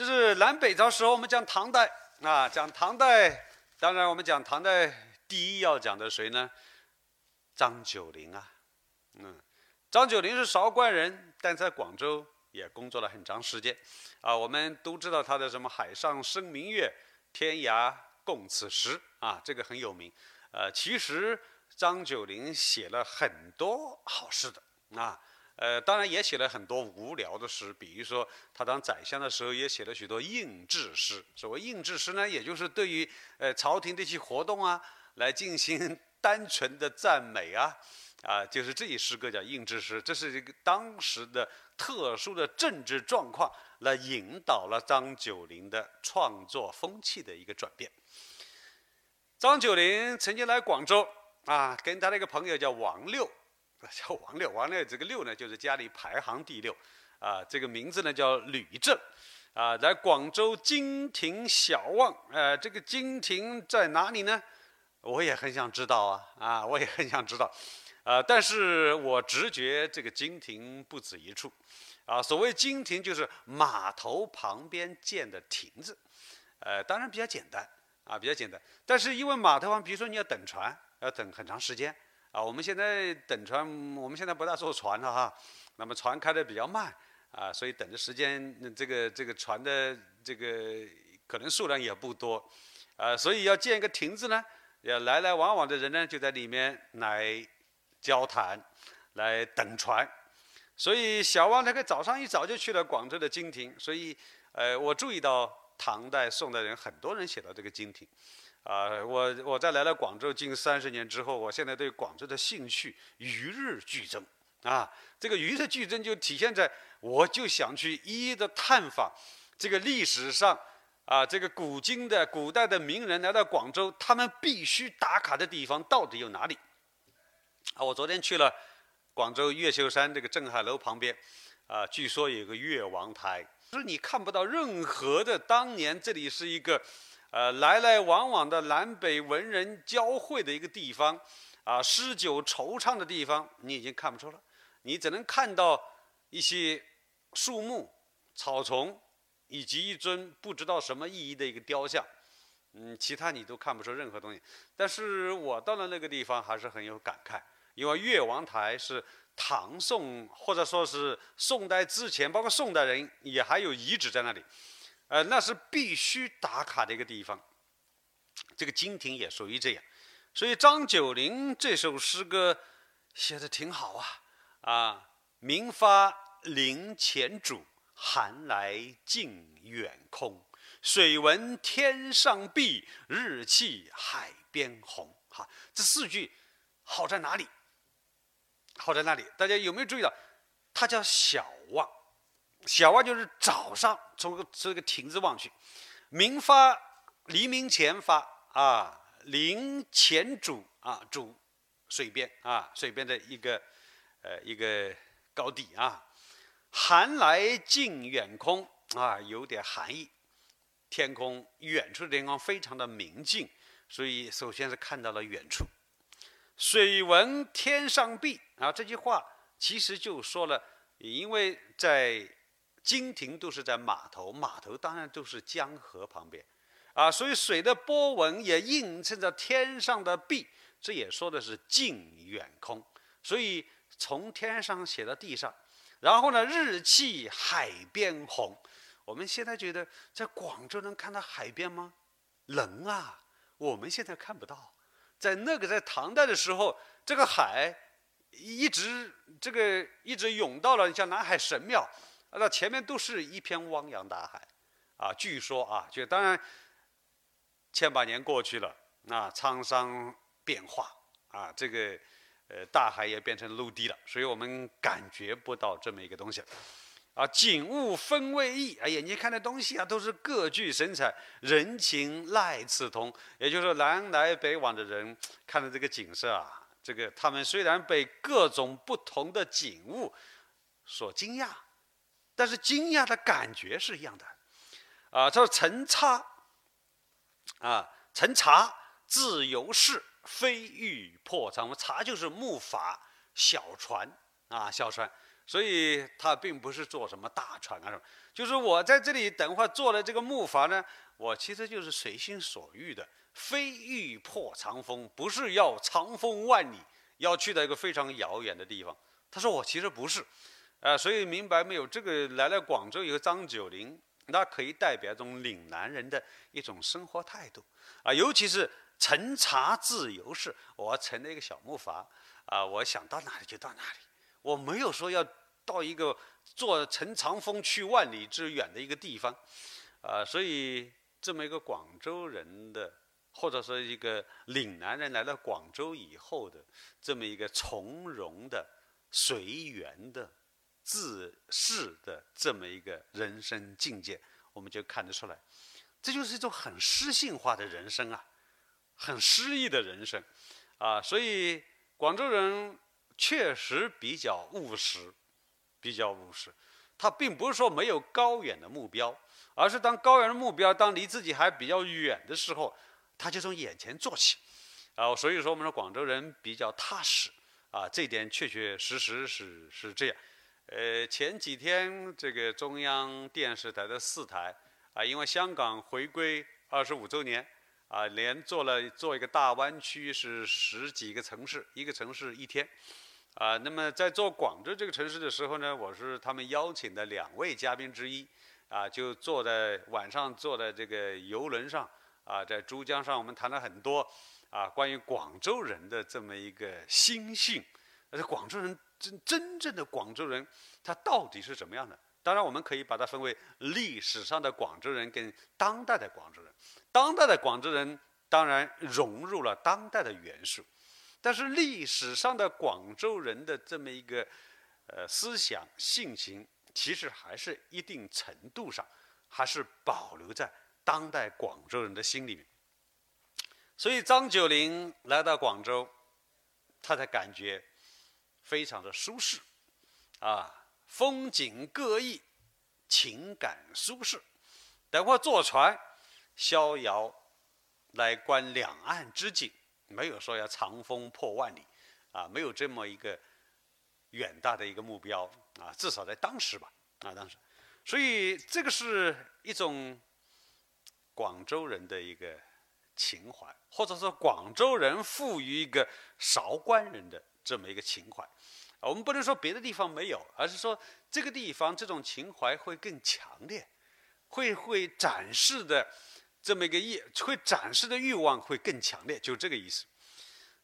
这是南北朝时候，我们讲唐代啊，讲唐代，当然我们讲唐代第一要讲的谁呢？张九龄啊，嗯，张九龄是韶关人，但在广州也工作了很长时间，啊，我们都知道他的什么“海上生明月，天涯共此时”啊，这个很有名。呃，其实张九龄写了很多好诗的啊。呃，当然也写了很多无聊的诗，比如说他当宰相的时候也写了许多应制诗。所谓应制诗呢，也就是对于呃朝廷的一些活动啊，来进行 单纯的赞美啊，啊，就是这一诗歌叫应制诗。这是一个当时的特殊的政治状况，来引导了张九龄的创作风气的一个转变。张九龄曾经来广州啊，跟他的一个朋友叫王六。叫王六，王六这个六呢，就是家里排行第六，啊，这个名字呢叫吕正，啊，在广州金亭小望，呃，这个金亭在哪里呢？我也很想知道啊，啊，我也很想知道，啊，但是我直觉这个金亭不止一处，啊，所谓金亭就是码头旁边建的亭子，呃，当然比较简单，啊，比较简单，但是因为码头旁，比如说你要等船，要等很长时间。啊，我们现在等船，我们现在不大坐船了哈。那么船开的比较慢啊，所以等的时间，这个这个船的这个可能数量也不多啊，所以要建一个亭子呢，要来来往往的人呢就在里面来交谈，来等船。所以小王那个早上一早就去了广州的金亭，所以呃，我注意到唐代、宋代人很多人写到这个金亭。啊，我我在来了广州近三十年之后，我现在对广州的兴趣与日俱增。啊，这个与日俱增就体现在，我就想去一一的探访这个历史上啊，这个古今的古代的名人来到广州，他们必须打卡的地方到底有哪里？啊，我昨天去了广州越秀山这个镇海楼旁边，啊，据说有个越王台，就是你看不到任何的当年这里是一个。呃，来来往往的南北文人交汇的一个地方，啊，诗酒惆怅的地方，你已经看不出了，你只能看到一些树木、草丛，以及一尊不知道什么意义的一个雕像，嗯，其他你都看不出任何东西。但是我到了那个地方，还是很有感慨，因为越王台是唐宋或者说是宋代之前，包括宋代人也还有遗址在那里。呃，那是必须打卡的一个地方。这个金亭也属于这样，所以张九龄这首诗歌写的挺好啊啊！明发林前渚，寒来近远空。水闻天上碧，日气海边红。哈，这四句好在哪里？好在哪里？大家有没有注意到？它叫小望。小望就是早上从这个亭子望去，明发黎明前发啊，林前渚啊，渚水边啊，水边的一个呃一个高地啊，寒来近远空啊，有点寒意，天空远处的天空非常的明净，所以首先是看到了远处，水闻天上碧啊，这句话其实就说了，因为在金亭都是在码头，码头当然都是江河旁边，啊，所以水的波纹也映衬着天上的碧，这也说的是近远空。所以从天上写到地上，然后呢，日气海边红。我们现在觉得在广州能看到海边吗？能啊，我们现在看不到。在那个在唐代的时候，这个海一直这个一直涌到了像南海神庙。那前面都是一片汪洋大海，啊，据说啊，就当然千百年过去了，那沧桑变化啊，这个呃大海也变成陆地了，所以我们感觉不到这么一个东西，啊，景物分位异，啊，眼睛看的东西啊都是各具神采，人情赖此同，也就是南来北往的人看的这个景色啊，这个他们虽然被各种不同的景物所惊讶。但是惊讶的感觉是一样的，啊，他说陈差，啊，陈茶自由式，非欲破长。茶就是木筏小船啊，小船。所以他并不是坐什么大船啊什么，就是我在这里等会儿做了这个木筏呢，我其实就是随心所欲的，非欲破长风，不是要长风万里，要去到一个非常遥远的地方。他说我其实不是，啊，所以明白没有？这个来了广州以后，张九龄那可以代表一种岭南人的一种生活态度啊，尤其是乘茶自由式，我乘了一个小木筏啊，我想到哪里就到哪里，我没有说要到一个坐乘长风去万里之远的一个地方啊，所以这么一个广州人的，或者说一个岭南人来到广州以后的这么一个从容的、随缘的。自视的这么一个人生境界，我们就看得出来，这就是一种很诗性化的人生啊，很诗意的人生，啊，所以广州人确实比较务实，比较务实。他并不是说没有高远的目标，而是当高远的目标当离自己还比较远的时候，他就从眼前做起，啊，所以说我们说广州人比较踏实，啊，这点确确实实是是这样。呃，前几天这个中央电视台的四台啊，因为香港回归二十五周年啊，连做了做一个大湾区，是十几个城市，一个城市一天啊。那么在做广州这个城市的时候呢，我是他们邀请的两位嘉宾之一啊，就坐在晚上坐在这个游轮上啊，在珠江上，我们谈了很多啊关于广州人的这么一个心性，而且广州人。真真正的广州人，他到底是怎么样的？当然，我们可以把它分为历史上的广州人跟当代的广州人。当代的广州人当然融入了当代的元素，但是历史上的广州人的这么一个呃思想性情，其实还是一定程度上还是保留在当代广州人的心里面。所以，张九龄来到广州，他才感觉。非常的舒适，啊，风景各异，情感舒适。等会坐船，逍遥来观两岸之景，没有说要长风破万里，啊，没有这么一个远大的一个目标啊，至少在当时吧，啊，当时，所以这个是一种广州人的一个情怀，或者说广州人赋予一个韶关人的。这么一个情怀，啊我们不能说别的地方没有，而是说这个地方这种情怀会更强烈，会会展示的这么一个意，会展示的欲望会更强烈，就这个意思。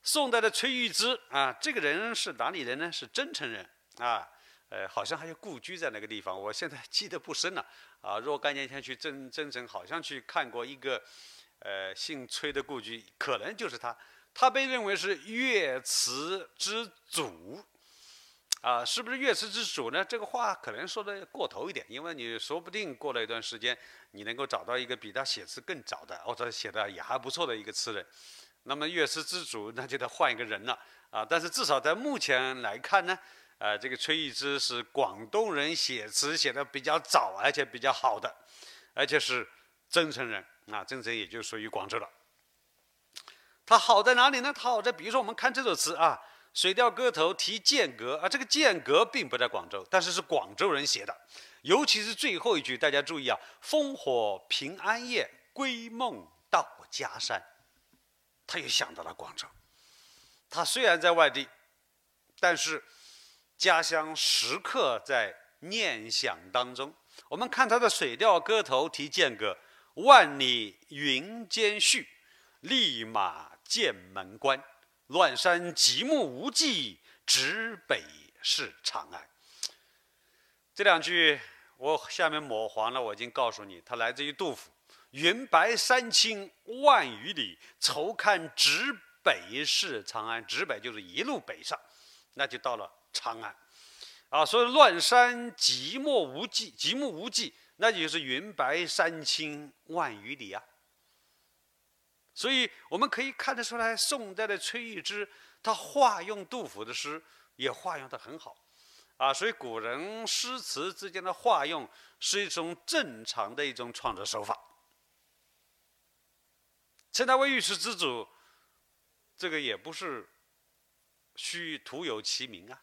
宋代的崔玉芝啊，这个人是哪里人呢？是真城人啊，呃，好像还有故居在那个地方，我现在记得不深了啊。若干年前去真真城，好像去看过一个呃姓崔的故居，可能就是他。他被认为是乐词之祖，啊，是不是乐词之祖呢？这个话可能说的过头一点，因为你说不定过了一段时间，你能够找到一个比他写词更早的，或者写的也还不错的一个词人，那么乐词之祖那就得换一个人了，啊，但是至少在目前来看呢，啊，这个崔玉芝是广东人写词写的比较早，而且比较好的，而且是增城人，啊，增城也就属于广州了。它好在哪里呢？它好在，比如说我们看这首词啊，《水调歌头·题剑阁》啊，这个剑阁并不在广州，但是是广州人写的，尤其是最后一句，大家注意啊，“烽火平安夜，归梦到家山”，他又想到了广州。他虽然在外地，但是家乡时刻在念想当中。我们看他的《水调歌头·题剑阁》，“万里云间絮，立马。”剑门关，乱山极目无际，直北是长安。这两句我下面抹黄了，我已经告诉你，它来自于杜甫。云白山青万余里，愁看直北是长安。直北就是一路北上，那就到了长安。啊，所以乱山极目无际，极目无际，那就是云白山青万余里啊。所以我们可以看得出来，宋代的崔玉芝，他化用杜甫的诗也化用得很好，啊，所以古人诗词之间的化用是一种正常的一种创作手法。称他为御史之祖，这个也不是虚徒有其名啊，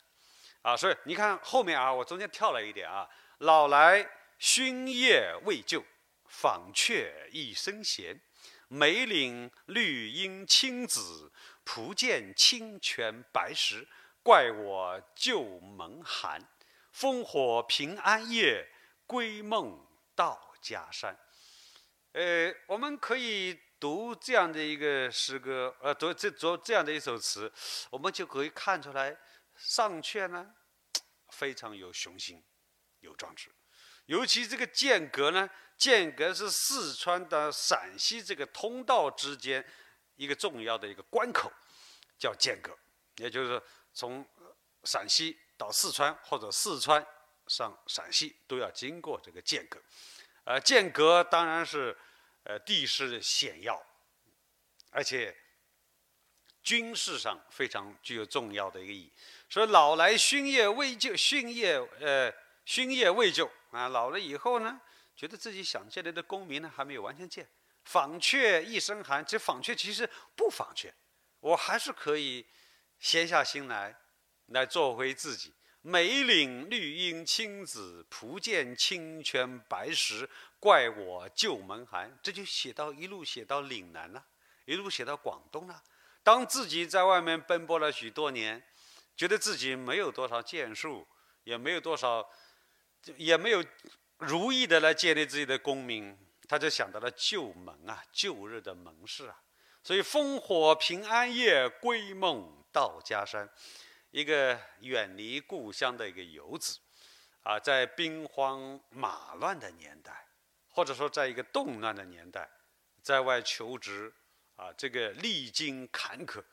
啊，所以你看后面啊，我中间跳了一点啊，老来熏叶未就，访却一身闲。梅岭绿阴青紫，蒲涧清泉白石。怪我旧门寒，烽火平安夜，归梦到家山。呃，我们可以读这样的一个诗歌，呃，读这读这样的一首词，我们就可以看出来，上阙呢非常有雄心，有壮志。尤其这个剑阁呢，剑阁是四川到陕西这个通道之间一个重要的一个关口，叫剑阁，也就是。从陕西到四川，或者四川上陕西，都要经过这个剑阁。呃，剑阁当然是呃地势险要，而且军事上非常具有重要的一个意义。所以老来勋业未就，勋业呃勋业未就啊，老了以后呢，觉得自己想建的功名呢还没有完全建。访却一身寒，这访却其实不访却，我还是可以。闲下心来，来做回自己。梅岭绿阴青紫，蒲涧清泉白石。怪我旧门寒，这就写到一路写到岭南了，一路写到广东了。当自己在外面奔波了许多年，觉得自己没有多少建树，也没有多少，也没有如意的来建立自己的功名，他就想到了旧门啊，旧日的门市啊。所以烽火平安夜，归梦。到家山，一个远离故乡的一个游子，啊，在兵荒马乱的年代，或者说在一个动乱的年代，在外求职，啊，这个历经坎坷，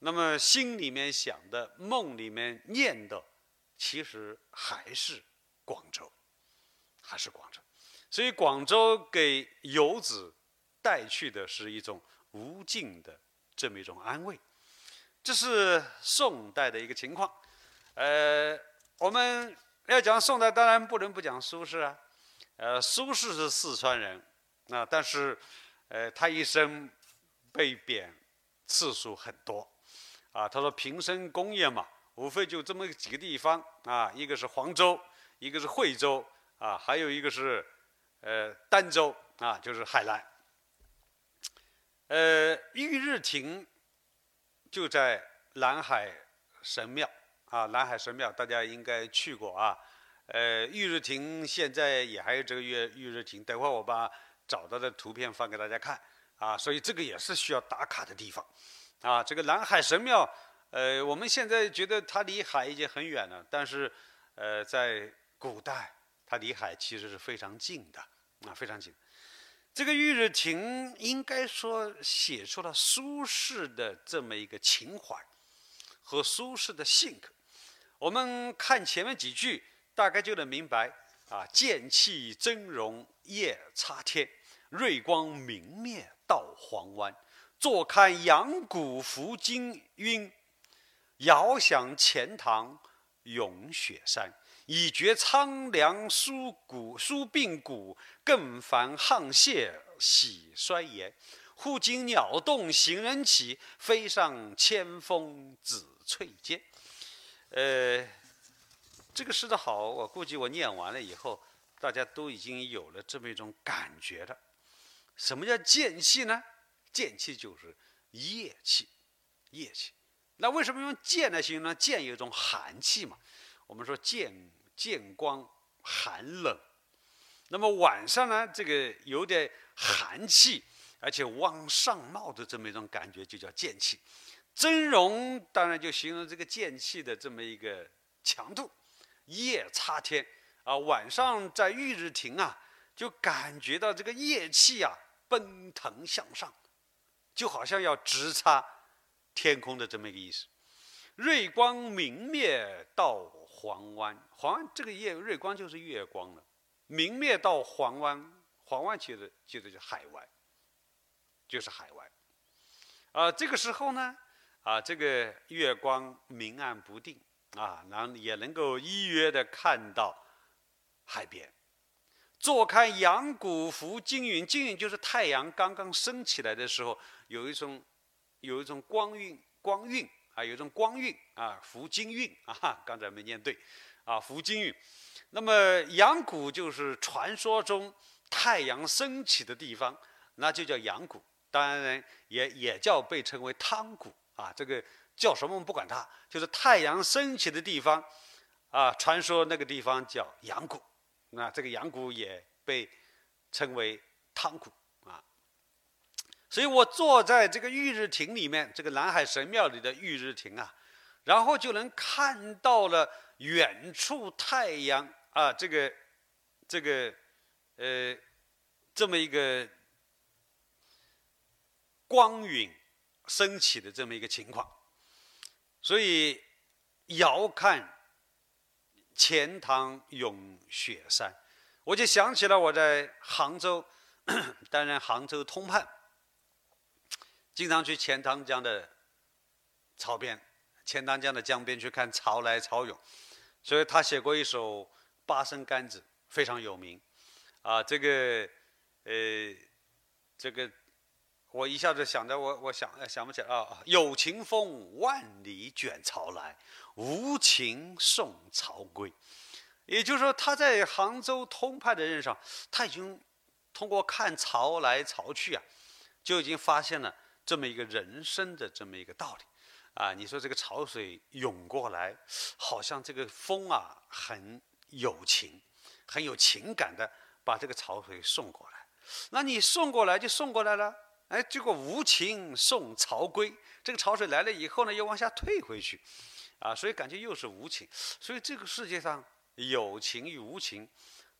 那么心里面想的、梦里面念的，其实还是广州，还是广州。所以广州给游子带去的是一种无尽的这么一种安慰。这是宋代的一个情况，呃，我们要讲宋代，当然不能不讲苏轼啊。呃，苏轼是四川人，啊，但是，呃，他一生被贬次数很多，啊，他说平生功业嘛，无非就这么几个地方啊，一个是黄州，一个是惠州，啊，还有一个是呃儋州，啊，就是海南。呃，玉日亭。就在南海神庙啊，南海神庙大家应该去过啊。呃，玉日亭现在也还有这个玉玉日亭，等会儿我把找到的图片发给大家看啊。所以这个也是需要打卡的地方啊。这个南海神庙，呃，我们现在觉得它离海已经很远了，但是呃，在古代它离海其实是非常近的啊，非常近。这个玉日亭应该说写出了苏轼的这么一个情怀和苏轼的性格。我们看前面几句，大概就能明白啊：剑气峥嵘夜叉天，瑞光明灭到黄湾。坐看阳谷伏金晕，遥想钱塘涌雪山。已觉苍凉疏骨疏病骨，更烦沆瀣洗衰颜。忽惊鸟动行人起，飞上千峰紫翠间。呃，这个诗的好，我估计我念完了以后，大家都已经有了这么一种感觉了。什么叫剑气呢？剑气就是夜气，夜气。那为什么用剑来形容呢？剑有一种寒气嘛。我们说剑。见光寒冷，那么晚上呢？这个有点寒气，而且往上冒的这么一种感觉，就叫剑气。峥嵘当然就形容这个剑气的这么一个强度。夜叉天啊，晚上在玉日亭啊，就感觉到这个夜气啊奔腾向上，就好像要直插天空的这么一个意思。瑞光明灭到。黄湾，黄湾这个夜日光就是月光了。明灭到黄湾，黄湾其实就是海湾，就是海湾。啊，这个时候呢，啊，这个月光明暗不定啊，然后也能够依约的看到海边。坐看阳谷浮金云，金云就是太阳刚刚升起来的时候，有一种有一种光晕光晕啊，有一种光晕啊，福金运啊，刚才没念对，啊，福金运。那么阳谷就是传说中太阳升起的地方，那就叫阳谷，当然也也叫被称为汤谷啊，这个叫什么我们不管它，就是太阳升起的地方，啊，传说那个地方叫阳谷，那这个阳谷也被称为汤谷。所以我坐在这个玉日亭里面，这个南海神庙里的玉日亭啊，然后就能看到了远处太阳啊，这个这个呃这么一个光晕升起的这么一个情况，所以遥看钱塘涌雪山，我就想起了我在杭州 担任杭州通判。经常去钱塘江的潮边，钱塘江的江边去看潮来潮涌，所以他写过一首《八声杆子》，非常有名。啊，这个，呃，这个，我一下子想着，我我想想不起来啊。有情风万里卷潮来，无情送潮归。也就是说，他在杭州通判的任上，他已经通过看潮来潮去啊，就已经发现了。这么一个人生的这么一个道理，啊，你说这个潮水涌过来，好像这个风啊很有情，很有情感的把这个潮水送过来，那你送过来就送过来了，哎，结果无情送潮归，这个潮水来了以后呢，又往下退回去，啊，所以感觉又是无情，所以这个世界上有情与无情，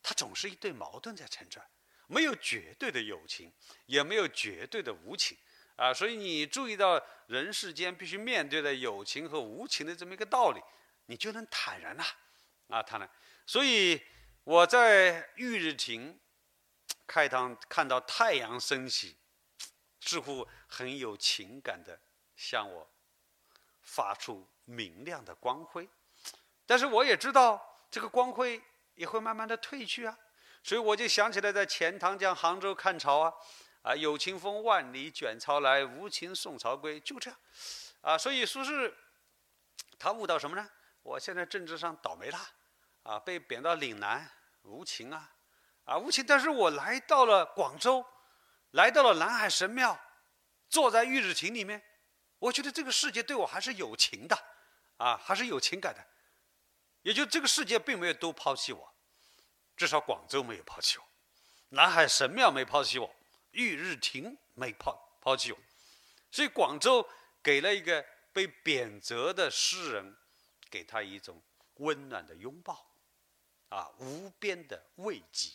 它总是一对矛盾在存在，没有绝对的友情，也没有绝对的无情。啊，所以你注意到人世间必须面对的有情和无情的这么一个道理，你就能坦然呐，啊，坦然。所以我在玉日亭开堂看到太阳升起，似乎很有情感的向我发出明亮的光辉，但是我也知道这个光辉也会慢慢的褪去啊，所以我就想起来在钱塘江杭州看潮啊。啊，有情风万里卷潮来，无情送潮归，就这样，啊，所以苏轼他悟到什么呢？我现在政治上倒霉了，啊，被贬到岭南，无情啊，啊，无情。但是我来到了广州，来到了南海神庙，坐在玉日亭里面，我觉得这个世界对我还是有情的，啊，还是有情感的，也就这个世界并没有都抛弃我，至少广州没有抛弃我，南海神庙没抛弃我。玉日亭没抛抛弃我，所以广州给了一个被贬谪的诗人，给他一种温暖的拥抱，啊，无边的慰藉。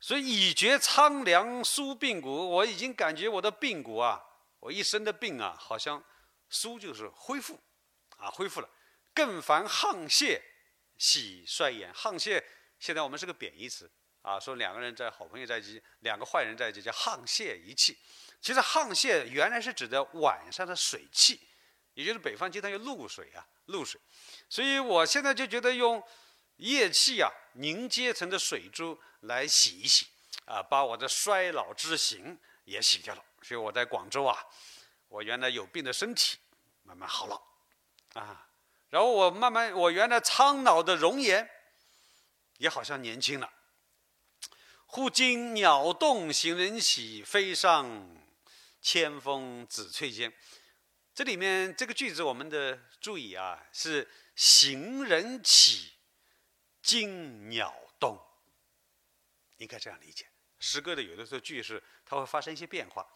所以已觉苍凉苏髌骨，我已经感觉我的髌骨啊，我一身的病啊，好像苏就是恢复，啊，恢复了。更烦沆瀣喜衰颜，沆瀣现在我们是个贬义词。啊，说两个人在好朋友在一起，两个坏人在一起叫沆瀣一气。其实沆瀣原来是指的晚上的水汽，也就是北方经常有露水啊，露水。所以我现在就觉得用液气啊凝结成的水珠来洗一洗，啊，把我的衰老之形也洗掉了。所以我在广州啊，我原来有病的身体慢慢好了，啊，然后我慢慢我原来苍老的容颜也好像年轻了。忽惊鸟动行人起，飞上千峰紫翠间。这里面这个句子，我们的注意啊，是行人起，惊鸟动，应该这样理解。诗歌的有的时候句式，它会发生一些变化，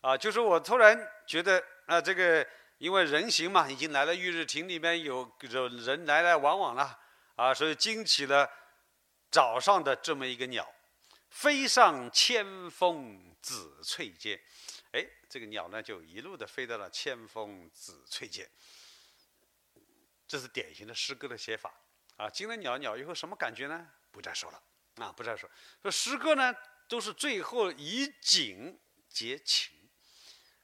啊，就是我突然觉得啊，这个因为人行嘛，已经来了玉日亭里面有有人来来往往了，啊，所以惊起了早上的这么一个鸟。飞上千峰紫翠间，哎，这个鸟呢就一路的飞到了千峰紫翠间。这是典型的诗歌的写法啊。惊了鸟鸟以后什么感觉呢？不再说了啊，不再说。说诗歌呢都是最后以景结情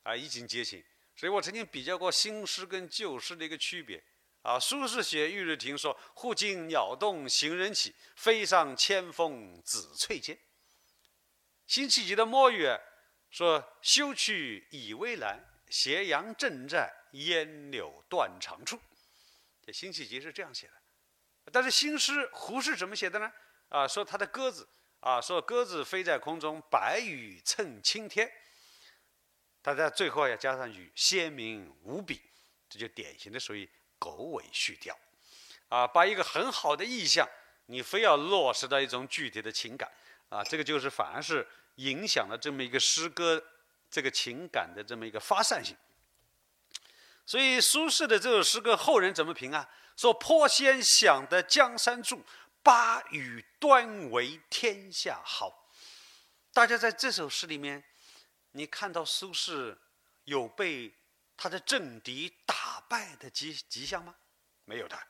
啊，以景结情。所以我曾经比较过新诗跟旧诗的一个区别啊。苏轼写《玉日亭》说：“忽惊鸟动行人起，飞上千峰紫翠间。”辛弃疾的《墨月》说：“休去倚危栏，斜阳正在烟柳断肠处。这辛弃疾是这样写的，但是新诗胡适怎么写的呢？啊，说他的鸽子啊，说鸽子飞在空中，白羽衬青天。他在最后要加上一句鲜明无比，这就典型的属于狗尾续貂，啊，把一个很好的意象，你非要落实到一种具体的情感，啊，这个就是反而是影响了这么一个诗歌这个情感的这么一个发散性。所以苏轼的这首诗歌，后人怎么评啊？说颇先想得江山住，巴与端为天下豪。大家在这首诗里面。你看到苏轼有被他的政敌打败的迹迹象吗？没有的。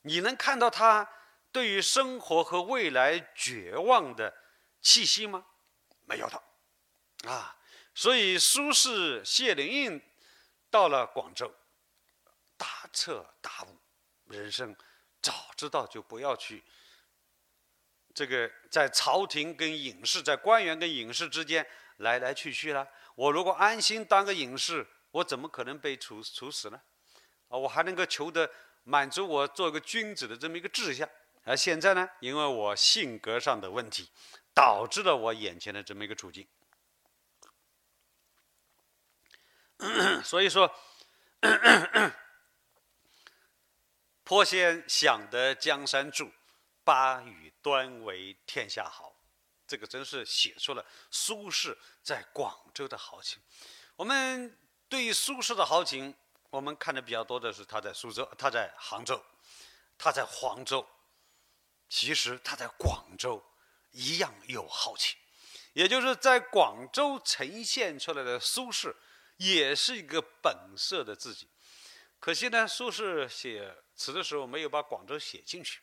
你能看到他对于生活和未来绝望的气息吗？没有的。啊，所以苏轼、谢灵运到了广州，大彻大悟，人生早知道就不要去这个在朝廷跟隐士，在官员跟隐士之间。来来去去了，我如果安心当个隐士，我怎么可能被处处死呢？啊，我还能够求得满足我做个君子的这么一个志向。而现在呢，因为我性格上的问题，导致了我眼前的这么一个处境。所以说，颇先想得江山住，巴羽端为天下豪。这个真是写出了苏轼在广州的豪情。我们对于苏轼的豪情，我们看的比较多的是他在苏州，他在杭州，他在黄州。其实他在广州一样有豪情，也就是在广州呈现出来的苏轼，也是一个本色的自己。可惜呢，苏轼写词的时候没有把广州写进去。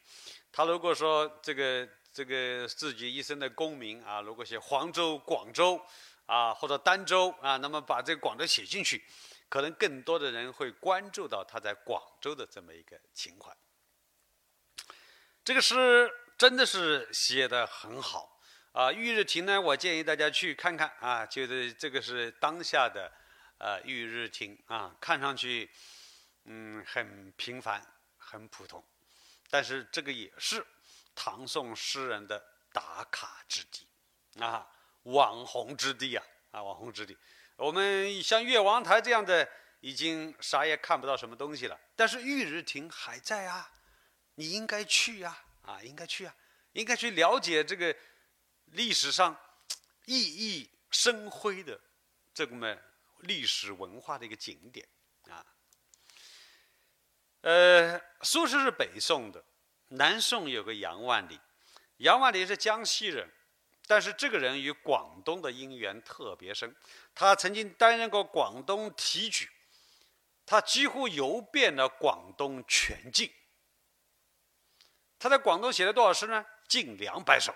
他如果说这个。这个自己一生的功名啊，如果写黄州、广州啊，或者儋州啊，那么把这个广州写进去，可能更多的人会关注到他在广州的这么一个情怀。这个诗真的是写的很好啊！玉日亭呢，我建议大家去看看啊，就是这个是当下的呃玉日亭啊，看上去嗯很平凡、很普通，但是这个也是。唐宋诗人的打卡之地，啊，网红之地啊，啊，网红之地。我们像越王台这样的，已经啥也看不到什么东西了。但是玉日亭还在啊，你应该去，啊，啊应该去啊，应该去了解这个历史上 熠熠生辉的这么历史文化的一个景点啊。呃，苏轼是北宋的。南宋有个杨万里，杨万里是江西人，但是这个人与广东的姻缘特别深。他曾经担任过广东提举，他几乎游遍了广东全境。他在广东写了多少诗呢？近两百首。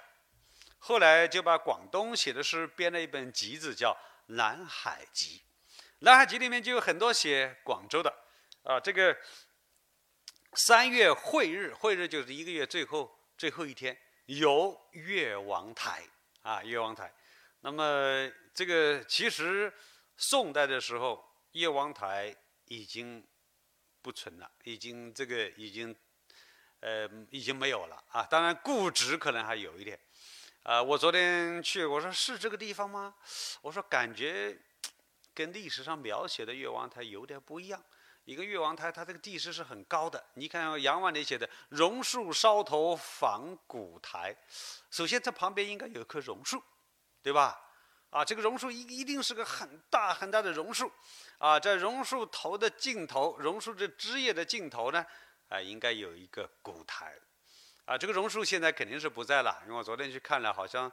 后来就把广东写的诗编了一本集子，叫《南海集》。《南海集》里面就有很多写广州的，啊，这个。三月会日，会日就是一个月最后最后一天，游越王台啊，越王台。那么这个其实宋代的时候，越王台已经不存了，已经这个已经呃已经没有了啊。当然固执可能还有一点啊。我昨天去，我说是这个地方吗？我说感觉跟历史上描写的越王台有点不一样。一个越王台，它这个地势是很高的。你看杨万里写的“榕树梢头访古台”，首先这旁边应该有一棵榕树，对吧？啊，这个榕树一一定是个很大很大的榕树，啊，在榕树头的尽头，榕树这枝叶的尽头呢，啊，应该有一个古台。啊，这个榕树现在肯定是不在了，因为我昨天去看了，好像，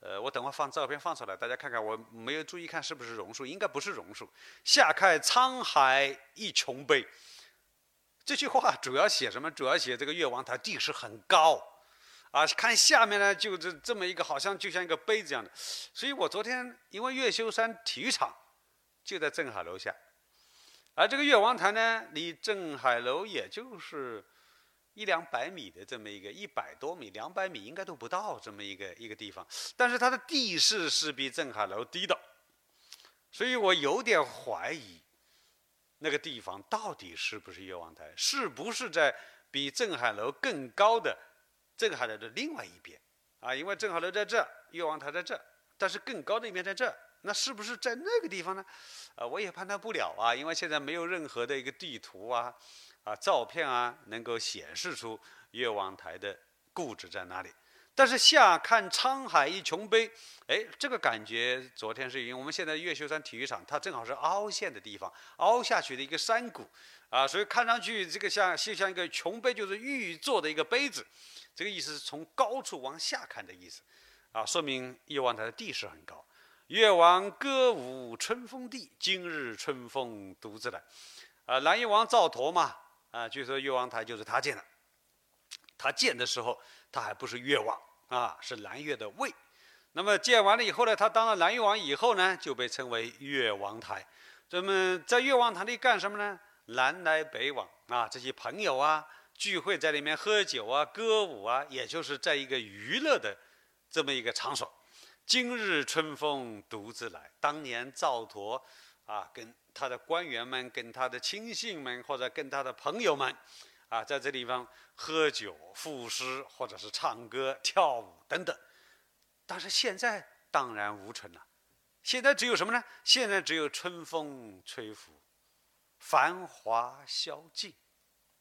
呃，我等会放照片放出来，大家看看。我没有注意看是不是榕树，应该不是榕树。下看沧海一穷杯，这句话主要写什么？主要写这个越王台地势很高，啊，看下面呢，就是这么一个，好像就像一个杯子一样的。所以我昨天因为越秀山体育场就在镇海楼下，而这个越王台呢，离镇海楼也就是。一两百米的这么一个一百多米、两百米应该都不到这么一个一个地方，但是它的地势是比镇海楼低的，所以我有点怀疑，那个地方到底是不是岳王台？是不是在比镇海楼更高的镇海楼的另外一边？啊，因为镇海楼在这，岳王台在这，但是更高的一面在这，那是不是在那个地方呢？啊，我也判断不了啊，因为现在没有任何的一个地图啊、啊照片啊，能够显示出岳王台的故址在哪里。但是下看沧海一穷悲，哎，这个感觉昨天是因为我们现在越秀山体育场，它正好是凹陷的地方，凹下去的一个山谷，啊，所以看上去这个像就像一个琼杯，就是玉做的一个杯子，这个意思是从高处往下看的意思，啊，说明越王台的地势很高。越王歌舞春风地，今日春风独自来，啊，南越王赵佗嘛，啊，据说越王台就是他建的，他建的时候。他还不是越王啊，是南越的魏。那么建完了以后呢，他当了南越王以后呢，就被称为越王台。那么在越王台里干什么呢？南来北往啊，这些朋友啊聚会在里面喝酒啊、歌舞啊，也就是在一个娱乐的这么一个场所。今日春风独自来，当年赵佗啊，跟他的官员们、跟他的亲信们或者跟他的朋友们。啊，在这地方喝酒、赋诗，或者是唱歌、跳舞等等，但是现在荡然无存了。现在只有什么呢？现在只有春风吹拂，繁华消尽。